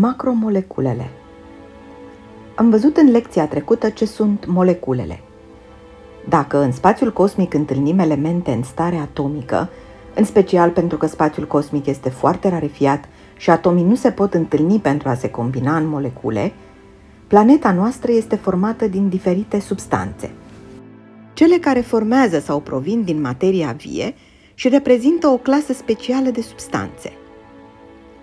Macromoleculele Am văzut în lecția trecută ce sunt moleculele. Dacă în spațiul cosmic întâlnim elemente în stare atomică, în special pentru că spațiul cosmic este foarte rarefiat și atomii nu se pot întâlni pentru a se combina în molecule, planeta noastră este formată din diferite substanțe. Cele care formează sau provin din materia vie și reprezintă o clasă specială de substanțe.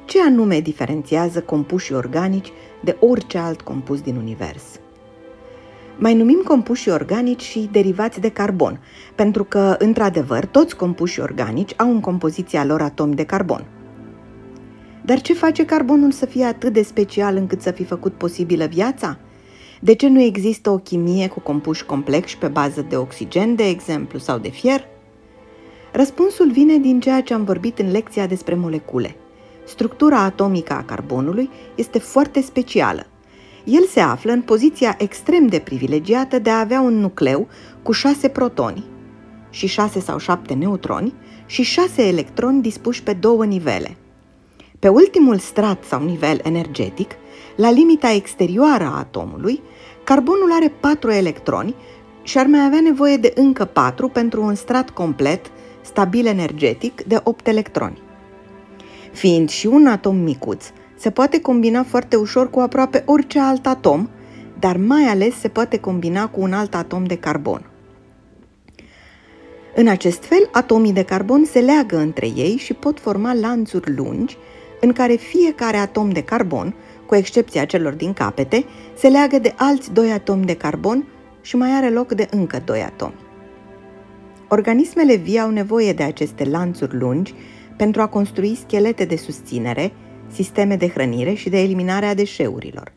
Ce anume diferențiază compușii organici de orice alt compus din univers? Mai numim compușii organici și derivați de carbon, pentru că, într-adevăr, toți compușii organici au în compoziția lor atomi de carbon. Dar ce face carbonul să fie atât de special încât să fi făcut posibilă viața? De ce nu există o chimie cu compuși complexi pe bază de oxigen, de exemplu, sau de fier? Răspunsul vine din ceea ce am vorbit în lecția despre molecule – Structura atomică a carbonului este foarte specială. El se află în poziția extrem de privilegiată de a avea un nucleu cu șase protoni și șase sau șapte neutroni și șase electroni dispuși pe două nivele. Pe ultimul strat sau nivel energetic, la limita exterioară a atomului, carbonul are patru electroni și ar mai avea nevoie de încă patru pentru un strat complet, stabil energetic, de 8 electroni. Fiind și un atom micuț, se poate combina foarte ușor cu aproape orice alt atom, dar mai ales se poate combina cu un alt atom de carbon. În acest fel, atomii de carbon se leagă între ei și pot forma lanțuri lungi, în care fiecare atom de carbon, cu excepția celor din capete, se leagă de alți doi atomi de carbon și mai are loc de încă doi atomi. Organismele vii au nevoie de aceste lanțuri lungi pentru a construi schelete de susținere, sisteme de hrănire și de eliminare a deșeurilor.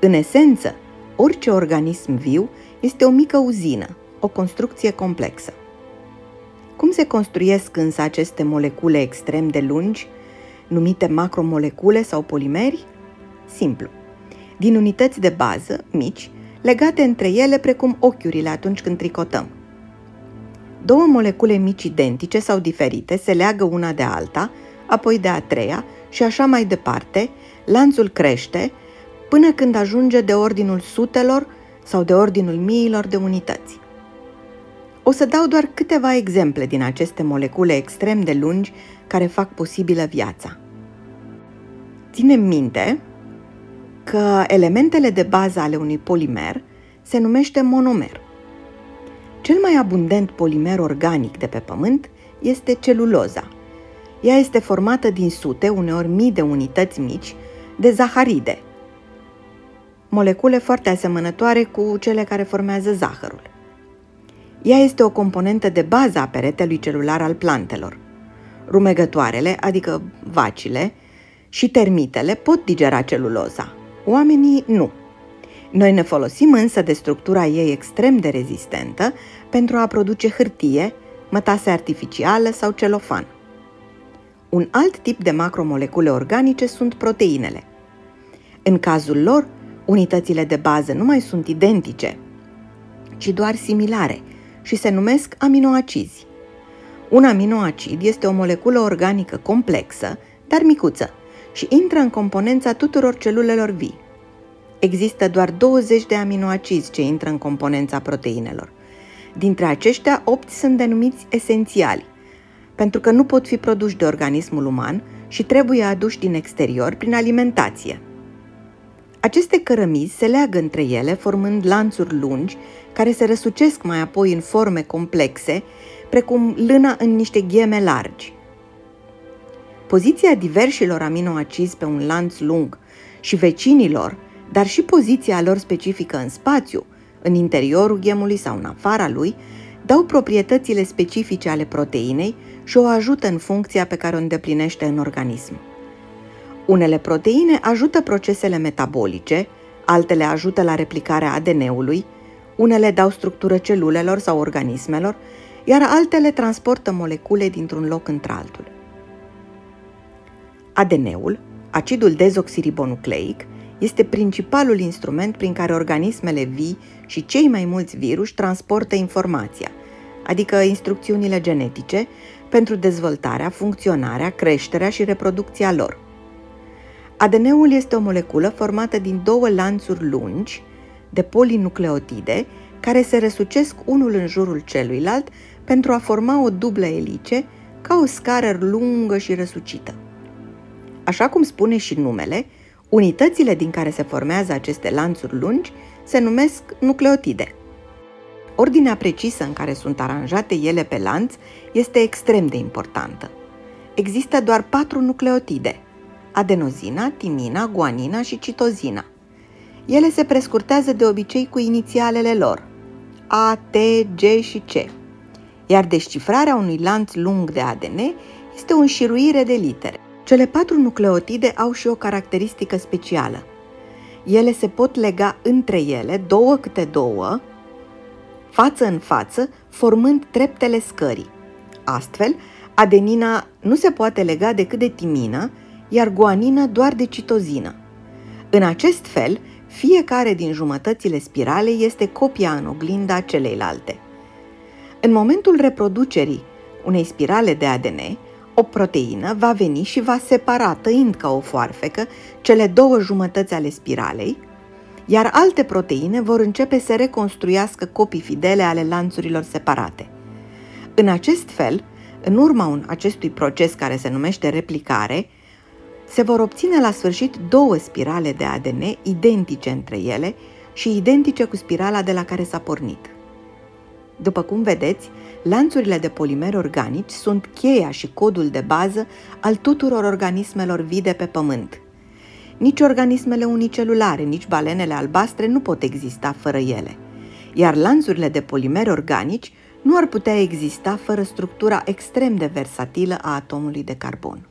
În esență, orice organism viu este o mică uzină, o construcție complexă. Cum se construiesc însă aceste molecule extrem de lungi, numite macromolecule sau polimeri? Simplu. Din unități de bază, mici, legate între ele precum ochiurile atunci când tricotăm. Două molecule mici identice sau diferite se leagă una de alta, apoi de a treia și așa mai departe, lanțul crește până când ajunge de ordinul sutelor sau de ordinul miilor de unități. O să dau doar câteva exemple din aceste molecule extrem de lungi care fac posibilă viața. Ținem minte că elementele de bază ale unui polimer se numește monomer. Cel mai abundent polimer organic de pe Pământ este celuloza. Ea este formată din sute, uneori mii de unități mici, de zaharide, molecule foarte asemănătoare cu cele care formează zahărul. Ea este o componentă de bază a peretelui celular al plantelor. Rumegătoarele, adică vacile, și termitele pot digera celuloza. Oamenii nu. Noi ne folosim însă de structura ei extrem de rezistentă pentru a produce hârtie, mătase artificială sau celofan. Un alt tip de macromolecule organice sunt proteinele. În cazul lor, unitățile de bază nu mai sunt identice, ci doar similare și se numesc aminoacizi. Un aminoacid este o moleculă organică complexă, dar micuță, și intră în componența tuturor celulelor vii. Există doar 20 de aminoacizi ce intră în componența proteinelor. Dintre aceștia, 8 sunt denumiți esențiali, pentru că nu pot fi produși de organismul uman și trebuie aduși din exterior prin alimentație. Aceste cărămizi se leagă între ele formând lanțuri lungi care se răsucesc mai apoi în forme complexe, precum lâna în niște gheme largi. Poziția diversilor aminoacizi pe un lanț lung și vecinilor, dar și poziția lor specifică în spațiu – în interiorul ghemului sau în afara lui, dau proprietățile specifice ale proteinei și o ajută în funcția pe care o îndeplinește în organism. Unele proteine ajută procesele metabolice, altele ajută la replicarea ADN-ului, unele dau structură celulelor sau organismelor, iar altele transportă molecule dintr-un loc într-altul. ADN-ul, acidul dezoxiribonucleic, este principalul instrument prin care organismele vii și cei mai mulți virus transportă informația, adică instrucțiunile genetice, pentru dezvoltarea, funcționarea, creșterea și reproducția lor. ADN-ul este o moleculă formată din două lanțuri lungi de polinucleotide care se răsucesc unul în jurul celuilalt pentru a forma o dublă elice ca o scară lungă și răsucită. Așa cum spune și numele, unitățile din care se formează aceste lanțuri lungi se numesc nucleotide. Ordinea precisă în care sunt aranjate ele pe lanț este extrem de importantă. Există doar patru nucleotide: adenozina, timina, guanina și citozina. Ele se prescurtează de obicei cu inițialele lor: A, T, G și C. Iar descifrarea unui lanț lung de ADN este o înșiruire de litere. Cele patru nucleotide au și o caracteristică specială. Ele se pot lega între ele, două câte două, față în față, formând treptele scării. Astfel, adenina nu se poate lega decât de timină, iar guanina doar de citozină. În acest fel, fiecare din jumătățile spiralei este copia în oglinda celeilalte. În momentul reproducerii unei spirale de ADN, o proteină va veni și va separa, tăind ca o foarfecă, cele două jumătăți ale spiralei, iar alte proteine vor începe să reconstruiască copii fidele ale lanțurilor separate. În acest fel, în urma acestui proces care se numește replicare, se vor obține la sfârșit două spirale de ADN identice între ele și identice cu spirala de la care s-a pornit. După cum vedeți, lanțurile de polimeri organici sunt cheia și codul de bază al tuturor organismelor vii de pe Pământ. Nici organismele unicelulare, nici balenele albastre nu pot exista fără ele, iar lanțurile de polimeri organici nu ar putea exista fără structura extrem de versatilă a atomului de carbon.